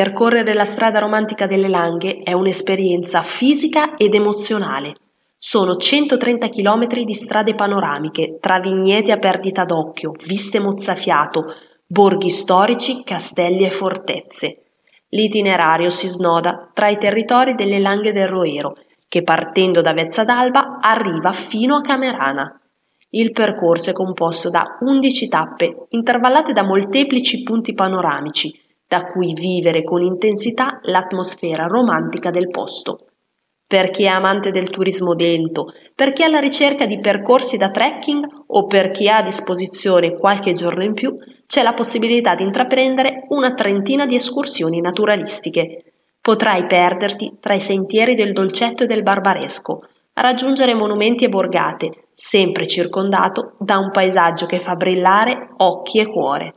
Percorrere la strada romantica delle Langhe è un'esperienza fisica ed emozionale. Sono 130 km di strade panoramiche, tra vigneti a perdita d'occhio, viste mozzafiato, borghi storici, castelli e fortezze. L'itinerario si snoda tra i territori delle Langhe del Roero, che partendo da Vezza d'Alba arriva fino a Camerana. Il percorso è composto da 11 tappe, intervallate da molteplici punti panoramici, da cui vivere con intensità l'atmosfera romantica del posto. Per chi è amante del turismo dento, per chi è alla ricerca di percorsi da trekking o per chi ha a disposizione qualche giorno in più, c'è la possibilità di intraprendere una trentina di escursioni naturalistiche. Potrai perderti tra i sentieri del Dolcetto e del Barbaresco, raggiungere monumenti e borgate, sempre circondato da un paesaggio che fa brillare occhi e cuore.